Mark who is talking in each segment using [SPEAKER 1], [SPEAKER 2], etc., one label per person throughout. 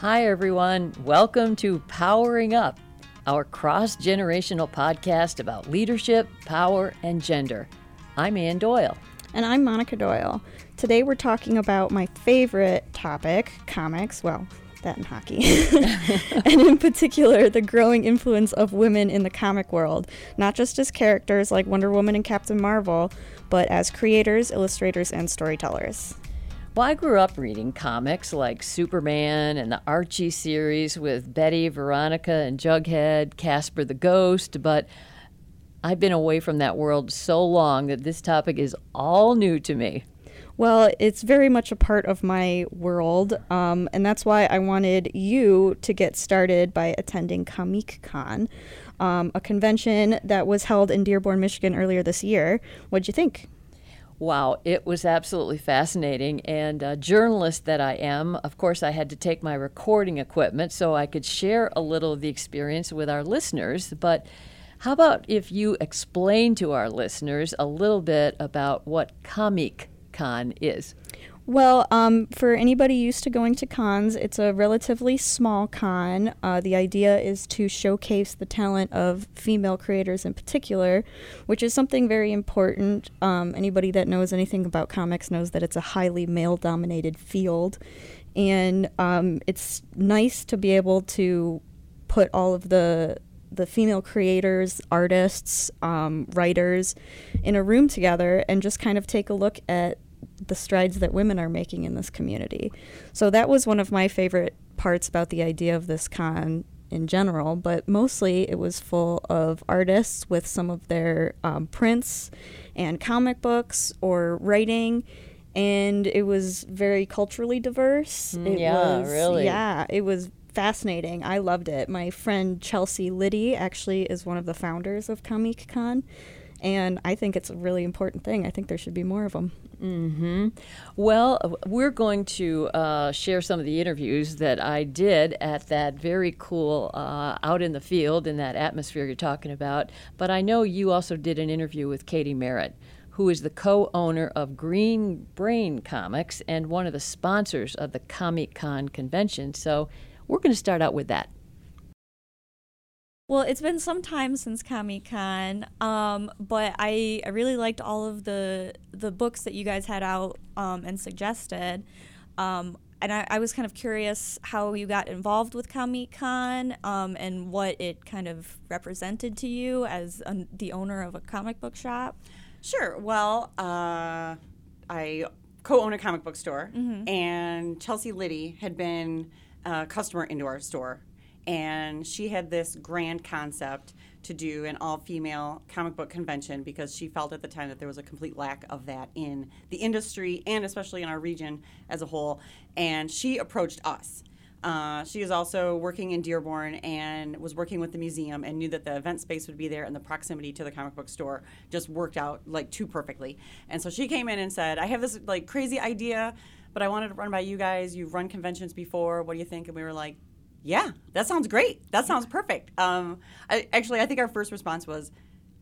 [SPEAKER 1] Hi, everyone. Welcome to Powering Up, our cross generational podcast about leadership, power, and gender. I'm Ann Doyle.
[SPEAKER 2] And I'm Monica Doyle. Today we're talking about my favorite topic comics. Well, that and hockey. and in particular, the growing influence of women in the comic world, not just as characters like Wonder Woman and Captain Marvel, but as creators, illustrators, and storytellers.
[SPEAKER 1] Well, I grew up reading comics like Superman and the Archie series with Betty, Veronica, and Jughead, Casper the Ghost, but I've been away from that world so long that this topic is all new to me.
[SPEAKER 2] Well, it's very much a part of my world, um, and that's why I wanted you to get started by attending Comic Con, um, a convention that was held in Dearborn, Michigan earlier this year. What'd you think?
[SPEAKER 1] Wow, it was absolutely fascinating. And journalist that I am, of course, I had to take my recording equipment so I could share a little of the experience with our listeners. But how about if you explain to our listeners a little bit about what Comic Con is?
[SPEAKER 2] Well, um, for anybody used to going to cons, it's a relatively small con. Uh, the idea is to showcase the talent of female creators in particular, which is something very important. Um, anybody that knows anything about comics knows that it's a highly male dominated field. And um, it's nice to be able to put all of the the female creators, artists, um, writers in a room together and just kind of take a look at the strides that women are making in this community. So that was one of my favorite parts about the idea of this con in general, but mostly it was full of artists with some of their um, prints and comic books or writing. And it was very culturally diverse.
[SPEAKER 1] Mm,
[SPEAKER 2] it
[SPEAKER 1] yeah,
[SPEAKER 2] was,
[SPEAKER 1] really.
[SPEAKER 2] Yeah, it was fascinating. I loved it. My friend Chelsea Liddy actually is one of the founders of Comic Con, and I think it's a really important thing. I think there should be more of them.
[SPEAKER 1] Mm-hmm. Well, uh, we're going to uh, share some of the interviews that I did at that very cool uh, out in the field in that atmosphere you're talking about. But I know you also did an interview with Katie Merritt, who is the co-owner of Green Brain Comics and one of the sponsors of the Comic Con convention. So we're going to start out with that.
[SPEAKER 3] Well, it's been some time since Comic Con, um, but I, I really liked all of the the books that you guys had out um, and suggested. Um, and I, I, was kind of curious how you got involved with Comic Con um, and what it kind of represented to you as a, the owner of a comic book shop.
[SPEAKER 4] Sure. Well, uh, I co own a comic book store,
[SPEAKER 3] Mm-hmm.
[SPEAKER 4] and Chelsea Liddy had been a customer into our store and she had this grand concept to do an all-female comic book convention because she felt at the time that there was a complete lack of that in the industry and especially in our region as a whole and she approached us uh, she is also working in Dearborn and was working with the museum and knew that the event space would be there and the proximity to the comic book store just worked out like too perfectly. And so she came in and said, "I have this like crazy idea, but I wanted to run by you guys. You've run conventions before. What do you think?" And we were like, yeah, that sounds great. That sounds perfect. Um, I, actually, I think our first response was,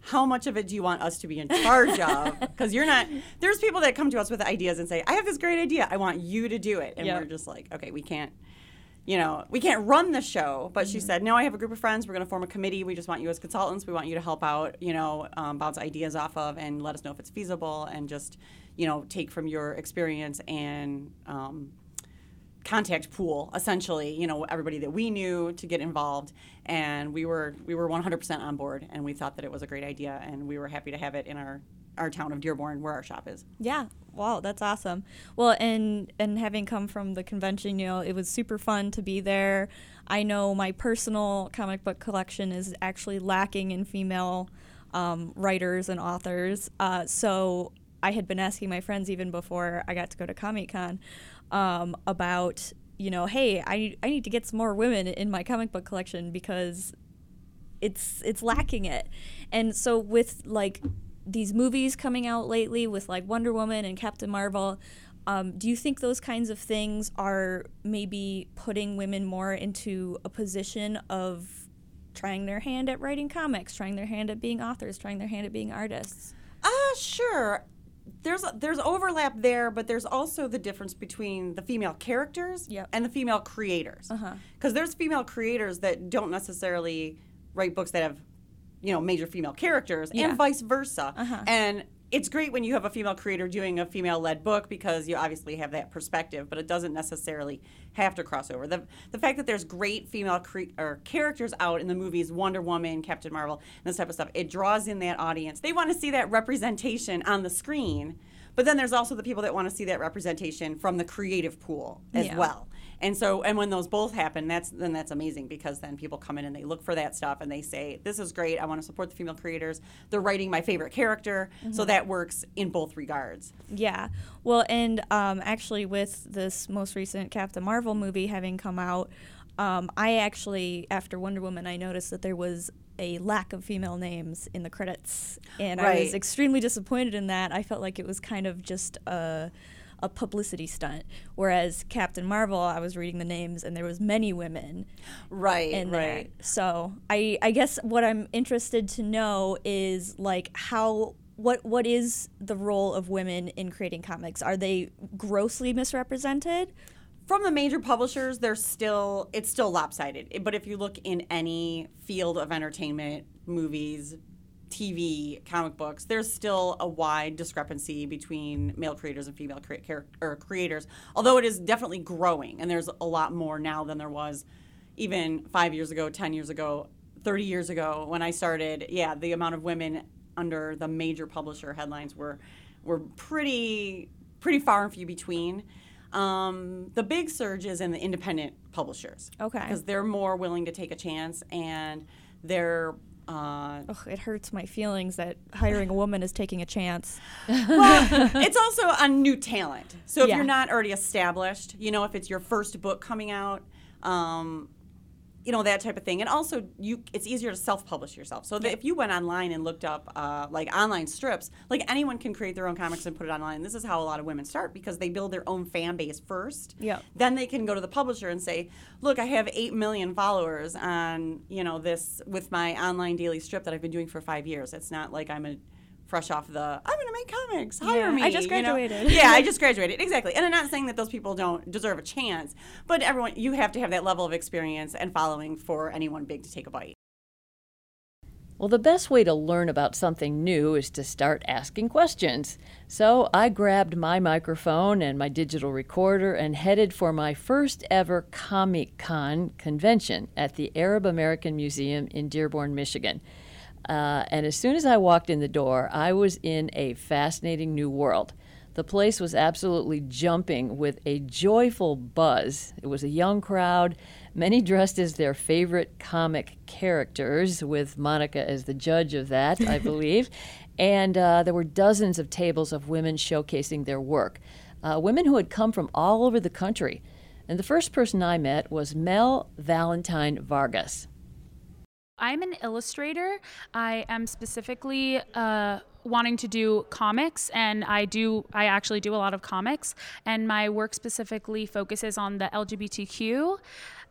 [SPEAKER 4] how much of it do you want us to be in charge of? Because you're not. There's people that come to us with ideas and say, I have this great idea. I want you to do it, and
[SPEAKER 3] Yep.
[SPEAKER 4] we're just like, okay, we can't. You know, we can't run the show. But she said, no, I have a group of friends. We're going to form a committee. We just want you as consultants. We want you to help out. You know, um, bounce ideas off of and let us know if it's feasible, and just you know, take from your experience and. Um, contact pool essentially you know everybody that we knew to get involved and we were we were 100% on board and we thought that it was a great idea and we were happy to have it in our our town of dearborn where our shop is
[SPEAKER 3] Yeah. Wow, that's awesome. Well, and and having come from the convention, you know, it was super fun to be there. I know my personal comic book collection is actually lacking in female um, writers and authors. Uh, so I had been asking my friends even before I got to go to Comic Con um, about, you know, hey, I I need to get some more women in my comic book collection because it's it's lacking it. And so with like these movies coming out lately with like Wonder Woman and Captain Marvel, um, do you think those kinds of things are maybe putting women more into a position of trying their hand at writing comics, trying their hand at being authors, trying their hand at being artists?
[SPEAKER 4] uh sure there's there's overlap there, but there's also the difference between the female characters
[SPEAKER 3] Yep.
[SPEAKER 4] and the female creators.
[SPEAKER 3] Uh-huh.
[SPEAKER 4] Because there's female creators that don't necessarily write books that have, you know, major female characters,
[SPEAKER 3] Yeah.
[SPEAKER 4] and vice versa.
[SPEAKER 3] Uh-huh.
[SPEAKER 4] And it's great when you have a female creator doing a female-led book because you obviously have that perspective, but it doesn't necessarily have to cross over. The the fact that there's great female cre- or characters out in the movies, Wonder Woman, Captain Marvel, and this type of stuff, it draws in that audience. They want to see that representation on the screen, but then there's also the people that want to see that representation from the creative pool as
[SPEAKER 3] Yeah.
[SPEAKER 4] well. And so, and when those both happen, that's then that's amazing because then people come in and they look for that stuff and they say, "This is great. I want to support the female creators. They're writing my favorite character." So that works in both regards.
[SPEAKER 3] Yeah. Well, and um, actually, with this most recent Captain Marvel movie having come out, um, I actually, after Wonder Woman, I noticed that there was a lack of female names in the credits. And I was extremely disappointed in that. I felt like it was kind of just a. A publicity stunt, whereas Captain Marvel, I was reading the names and there was many women
[SPEAKER 4] Right.
[SPEAKER 3] in there. So I I guess what I'm interested to know is like how what what is the role of women in creating comics? Are they grossly misrepresented?
[SPEAKER 4] From the major publishers, they're still it's still lopsided. But if you look in any field of entertainment, movies, TV, comic books, there's still a wide discrepancy between male creators and female char- or creators. Although it is definitely growing, and there's a lot more now than there was even five years ago, ten years ago, thirty years ago when I started. Yeah, the amount of women under the major publisher headlines were were pretty pretty far and few between. Um, the big surge is in the independent publishers.
[SPEAKER 3] Okay.
[SPEAKER 4] Because they're more willing to take a chance and they're. Uh,
[SPEAKER 3] Ugh, it hurts my feelings that hiring a woman is taking a chance.
[SPEAKER 4] well, it's also on new talent. So if
[SPEAKER 3] Yeah.
[SPEAKER 4] you're not already established, you know, if it's your first book coming out, um, you know that type of thing. And also, you it's easier to self-publish yourself. So that if you went online and looked up uh, like online strips, like anyone can create their own comics and put it online. This is how a lot of women start because they build their own fan base first.
[SPEAKER 3] Yep.
[SPEAKER 4] Then they can go to the publisher and say, "Look, I have eight million followers on you know this with my online daily strip that I've been doing for five years. It's not like I'm a fresh off the I'm going to make comics. Hire
[SPEAKER 3] Yeah,
[SPEAKER 4] me.
[SPEAKER 3] I just
[SPEAKER 4] you know?
[SPEAKER 3] graduated.
[SPEAKER 4] yeah, I just graduated. Exactly. And I'm not saying that those people don't deserve a chance, but everyone you have to have that level of experience and following for anyone big to take a bite.
[SPEAKER 1] Well, the best way to learn about something new is to start asking questions. So I grabbed my microphone and my digital recorder and headed for my first ever Comic Con convention at the Arab American Museum in Dearborn, Michigan. Uh, and as soon as I walked in the door, I was in a fascinating new world. The place was absolutely jumping with a joyful buzz. It was a young crowd, many dressed as their favorite comic characters, with Monica as the judge of that, I believe. And uh, there were dozens of tables of women showcasing their work, uh, women who had come from all over the country. And the first person I met was Mel Valentine Vargas.
[SPEAKER 5] I'm an illustrator. I am specifically uh, wanting to do comics, and I do. I actually do a lot of comics, and my work specifically focuses on the LGBTQ,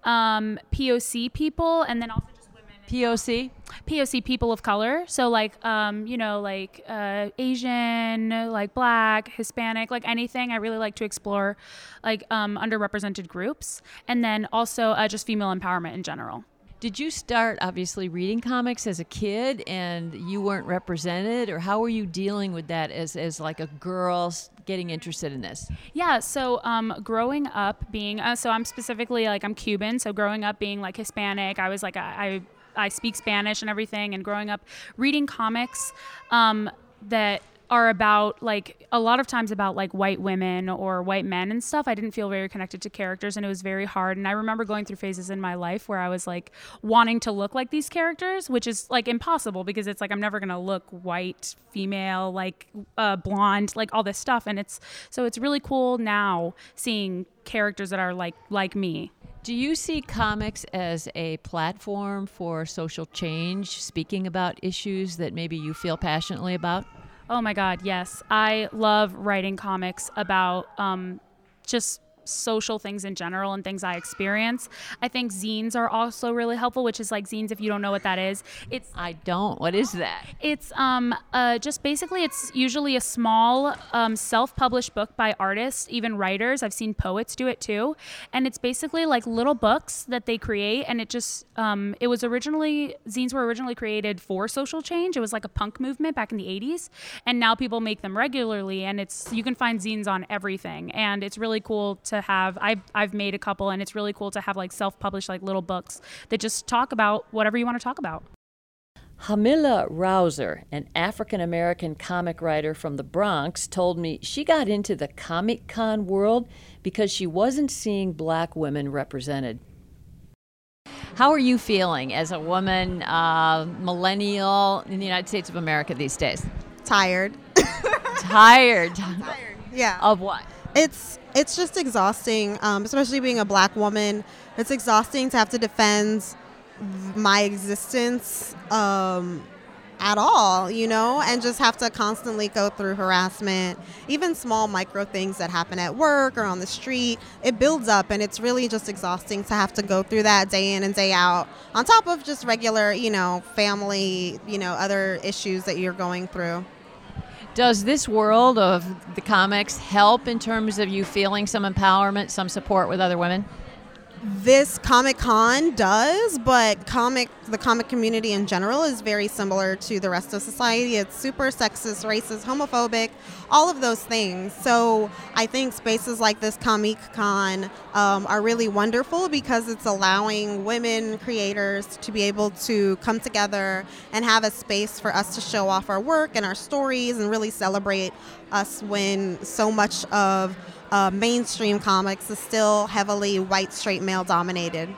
[SPEAKER 5] um, POC people, and then also just women.
[SPEAKER 1] POC?
[SPEAKER 5] POC people of color. So like, um, you know, like uh, Asian, like Black, Hispanic, like anything. I really like to explore, like um, underrepresented groups, and then also uh, just female empowerment in general.
[SPEAKER 1] Did you start obviously reading comics as a kid and you weren't represented? Or how were you dealing with that as, as like a girl getting interested in this?
[SPEAKER 5] Yeah, so um, growing up being, uh, so I'm specifically like, I'm Cuban, so growing up being like Hispanic, I was like, I, I, I speak Spanish and everything, and growing up reading comics um, that are about like a lot of times about like white women or white men and stuff. I didn't feel very connected to characters and it was very hard. And I remember going through phases in my life where I was like wanting to look like these characters, which is like impossible because it's like I'm never gonna look white, female, like uh, blonde, like all this stuff. And it's so it's really cool now seeing characters that are like like me.
[SPEAKER 1] Do you see comics as a platform for social change, speaking about issues that maybe you feel passionately about?
[SPEAKER 5] Oh my God, yes. I love writing comics about um, just social things in general and things I experience. I think zines are also really helpful, which is like zines if you don't know what that is. It's
[SPEAKER 1] I don't. What is that?
[SPEAKER 5] it's um uh just basically it's usually a small um, self-published book by artists, even writers. I've seen poets do it too, and it's basically like little books that they create, and it just um it was originally zines were originally created for social change. It was like a punk movement back in the 80s, and now people make them regularly, and it's you can find zines on everything, and it's really cool to have. I've I've made a couple, and it's really cool to have like self-published like little books that just talk about whatever you want to talk about.
[SPEAKER 1] Jamila Rowser, an African American comic writer from the Bronx, told me she got into the Comic Con world because she wasn't seeing black women represented. How are you feeling as a woman, uh, millennial in the United States of America these days?
[SPEAKER 6] tired.
[SPEAKER 1] Tired.
[SPEAKER 6] Yeah.
[SPEAKER 1] Of what?
[SPEAKER 6] It's it's just exhausting, um, especially being a black woman. It's exhausting to have to defend my existence um, at all, you know, and just have to constantly go through harassment, even small micro things that happen at work or on the street. It builds up, and it's really just exhausting to have to go through that day in and day out, on top of just regular, you know, family, you know, other issues that you're going through.
[SPEAKER 1] Does this world of the comics help in terms of you feeling some empowerment, some support with other women?
[SPEAKER 6] This Comic Con does, but comic the comic community in general is very similar to the rest of society. It's super sexist, racist, homophobic, all of those things. So I think spaces like this Comic Con um, are really wonderful because it's allowing women creators to be able to come together and have a space for us to show off our work and our stories and really celebrate us when so much of uh, mainstream comics is still heavily white, straight, male dominated.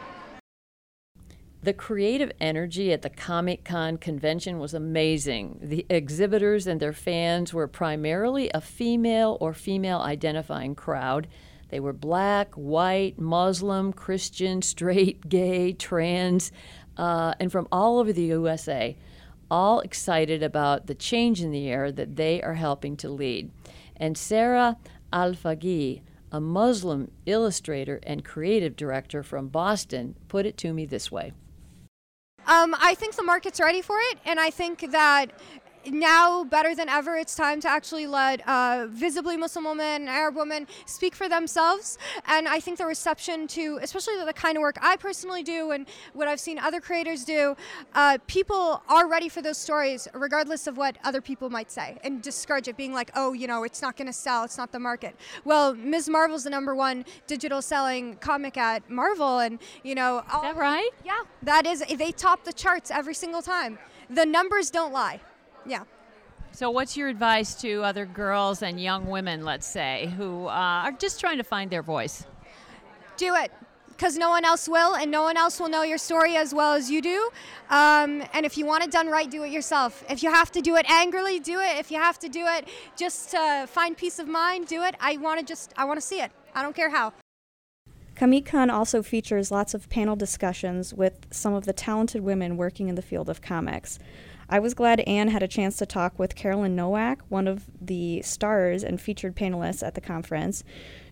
[SPEAKER 1] The creative energy at the Comic Con convention was amazing. The exhibitors and their fans were primarily a female or female identifying crowd. They were black, white, Muslim, Christian, straight, gay, trans, uh, and from all over the USA, all excited about the change in the air that they are helping to lead. And Sarah Alfageeh, a Muslim illustrator and creative director from Boston, put it to me this way.
[SPEAKER 7] Um, I think the market's ready for it, and I think that now better than ever it's time to actually let uh, visibly muslim women arab women speak for themselves. And i think the reception to especially the, the kind of work i personally do and what i've seen other creators do uh, people are ready for those stories regardless of what other people might say and discourage it being like oh you know it's not going to sell it's not the market. Well ms. Marvel's the number one digital selling comic at marvel and you know
[SPEAKER 1] Is that right?
[SPEAKER 7] yeah that is they top the charts every single time. The numbers don't lie yeah.
[SPEAKER 1] So, what's your advice to other girls and young women, let's say, who uh, are just trying to find their voice?
[SPEAKER 7] Do it. Because no one else will, and no one else will know your story as well as you do. Um, and if you want it done right, do it yourself. If you have to do it angrily, do it. If you have to do it just to find peace of mind, do it. I want to just, I want to see it. I don't care how.
[SPEAKER 2] Comic-Con also features lots of panel discussions with some of the talented women working in the field of comics. I was glad Anne had a chance to talk with Carolyn Nowak, one of the stars and featured panelists at the conference.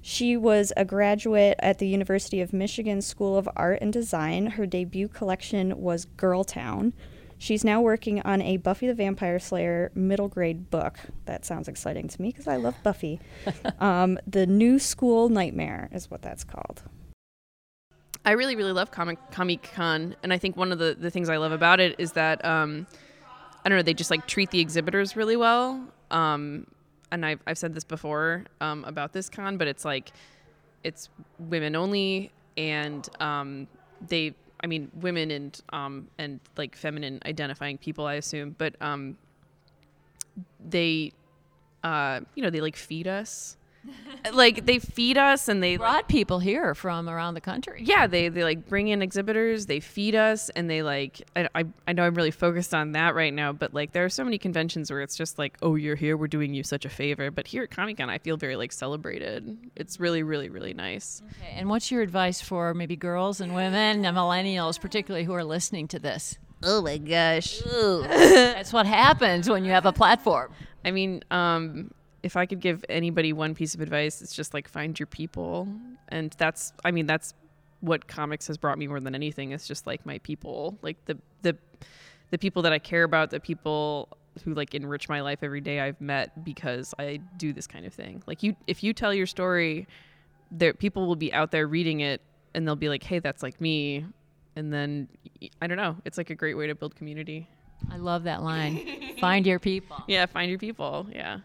[SPEAKER 2] She was a graduate at the University of Michigan School of Art and Design. Her debut collection was Girl Town. She's now working on a Buffy the Vampire Slayer middle grade book. That sounds exciting to me because I love Buffy. um, the New School Nightmare is what that's called.
[SPEAKER 8] I really, really love Comic Comic Con, and I think one of the, the things I love about it is that um, I don't know they just like treat the exhibitors really well. Um, and I've I've said this before um, about this con, but it's like it's women only, and um, they I mean women and um, and like feminine identifying people, I assume, but um, they uh, you know they like feed us. like they feed us and they
[SPEAKER 1] Brought people here from around the country.
[SPEAKER 8] yeah they, they like bring in exhibitors they feed us and they like I, I, I know i'm really focused on that right now but like there are so many conventions where it's just like oh you're here we're doing you such a favor but here at comic-con i feel very like celebrated it's really really really nice
[SPEAKER 1] Okay, and what's your advice for maybe girls and women and millennials, particularly who are listening to this?
[SPEAKER 8] oh my gosh
[SPEAKER 1] That's what happens when you have a platform.
[SPEAKER 8] i mean um if I could give anybody one piece of advice, it's just like find your people. And that's I mean, that's what comics has brought me more than anything. It's just like my people. Like the the the people that I care about, the people who like enrich my life every day I've met because I do this kind of thing. Like you if you tell your story, there people will be out there reading it and they'll be like, "Hey, that's like me." And then I don't know, it's like a great way to build community.
[SPEAKER 1] I love that line. Find your people.
[SPEAKER 8] Yeah, find your people. Yeah.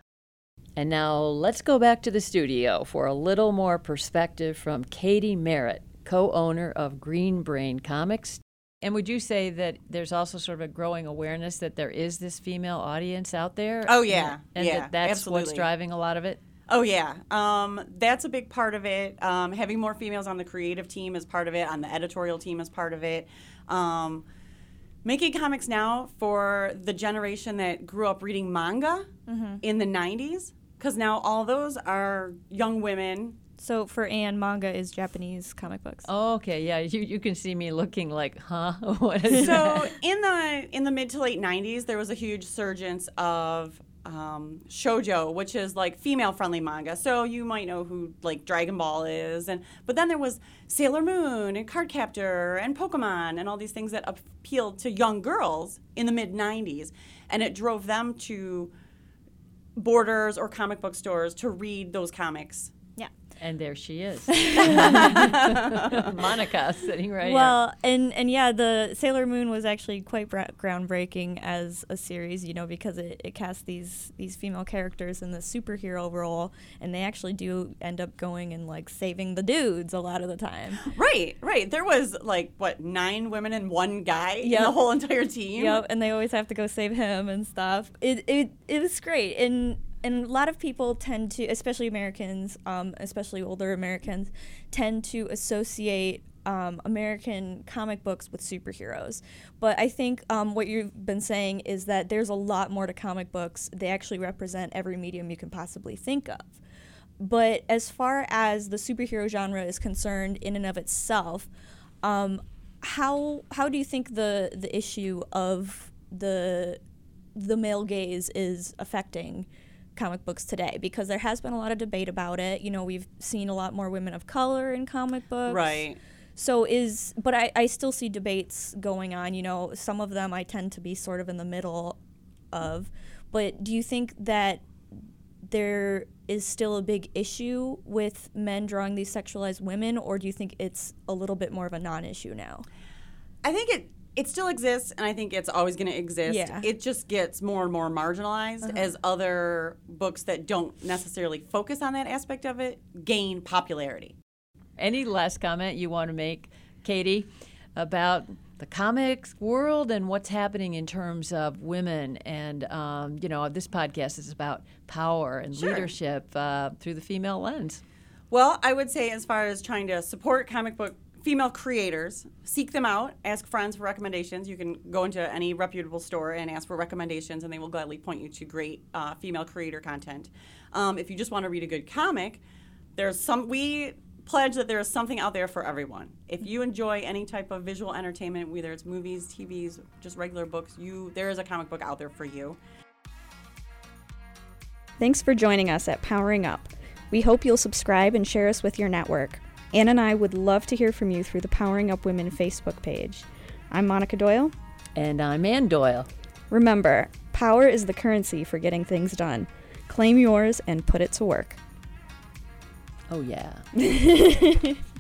[SPEAKER 1] And now let's go back to the studio for a little more perspective from Katie Merritt, co owner of Green Brain Comics. And would you say that there's also sort of a growing awareness that there is this female audience out there?
[SPEAKER 4] Oh, yeah.
[SPEAKER 1] And
[SPEAKER 4] Yeah,
[SPEAKER 1] that that's what's driving a lot of it?
[SPEAKER 4] Oh yeah, um, that's a big part of it. Um, having more females on the creative team is part of it. On the editorial team is part of it. Um, making comics now for the generation that grew up reading manga in the '90s, because now all those are young women.
[SPEAKER 3] So for Anne, manga is Japanese comic books.
[SPEAKER 1] Oh, okay. Yeah. You, you can see me looking like, huh? What is that?
[SPEAKER 4] So in the in the mid to late '90s, there was a huge surge of um, shojo, which is like female-friendly manga. So you might know who like Dragon Ball is, and but then there was Sailor Moon and Cardcaptor and Pokemon and all these things that appealed to young girls in the mid '90s, and it drove them to borders or comic book stores to read those comics.
[SPEAKER 3] Yeah.
[SPEAKER 1] And there she is. Monica sitting right
[SPEAKER 3] well, and and yeah, the Sailor Moon was actually quite bra- groundbreaking as a series, you know, because it, it cast these these female characters in the superhero role, and they actually do end up going and like saving the dudes a lot of the time.
[SPEAKER 4] Right, right. There was like what nine women and one guy in the whole entire team.
[SPEAKER 3] Yep, and they always have to go save him and stuff. It it it was great, and and a lot of people tend to, especially Americans, um, especially older Americans, tend to associate. Um, American comic books with superheroes. But I think um, what you've been saying is that there's a lot more to comic books. They actually represent every medium you can possibly think of. But as far as the superhero genre is concerned, in and of itself, um, how how do you think the the issue of the the male gaze is affecting comic books today? Because there has been a lot of debate about it. You know, we've seen a lot more women of color in comic books.
[SPEAKER 4] Right.
[SPEAKER 3] So is but I, I still see debates going on, you know, some of them I tend to be sort of in the middle of. But do you think that there is still a big issue with men drawing these sexualized women or do you think it's a little bit more of a non-issue now?
[SPEAKER 4] I think it it still exists, and I think it's always going to exist.
[SPEAKER 3] Yeah.
[SPEAKER 4] It just gets more and more marginalized as other books that don't necessarily focus on that aspect of it gain popularity.
[SPEAKER 1] Any last comment you want to make, Katie, about the comics world and what's happening in terms of women? And, um, you know, this podcast is about power and
[SPEAKER 4] Sure.
[SPEAKER 1] leadership uh, through the female lens.
[SPEAKER 4] Well, I would say, as far as trying to support comic book female creators, seek them out, ask friends for recommendations. You can go into any reputable store and ask for recommendations, and they will gladly point you to great uh, female creator content. Um, if you just want to read a good comic, there's some we pledge that there is something out there for everyone. If you enjoy any type of visual entertainment, whether it's movies, TVs, just regular books, you there is a comic book out there for you.
[SPEAKER 2] Thanks for joining us at Powering Up. We hope you'll subscribe and share us with your network. Ann and I would love to hear from you through the Powering Up Women Facebook page. I'm Monica Doyle.
[SPEAKER 1] And I'm Ann Doyle.
[SPEAKER 2] Remember, power is the currency for getting things done. Claim yours and put it to work.
[SPEAKER 1] Oh, yeah.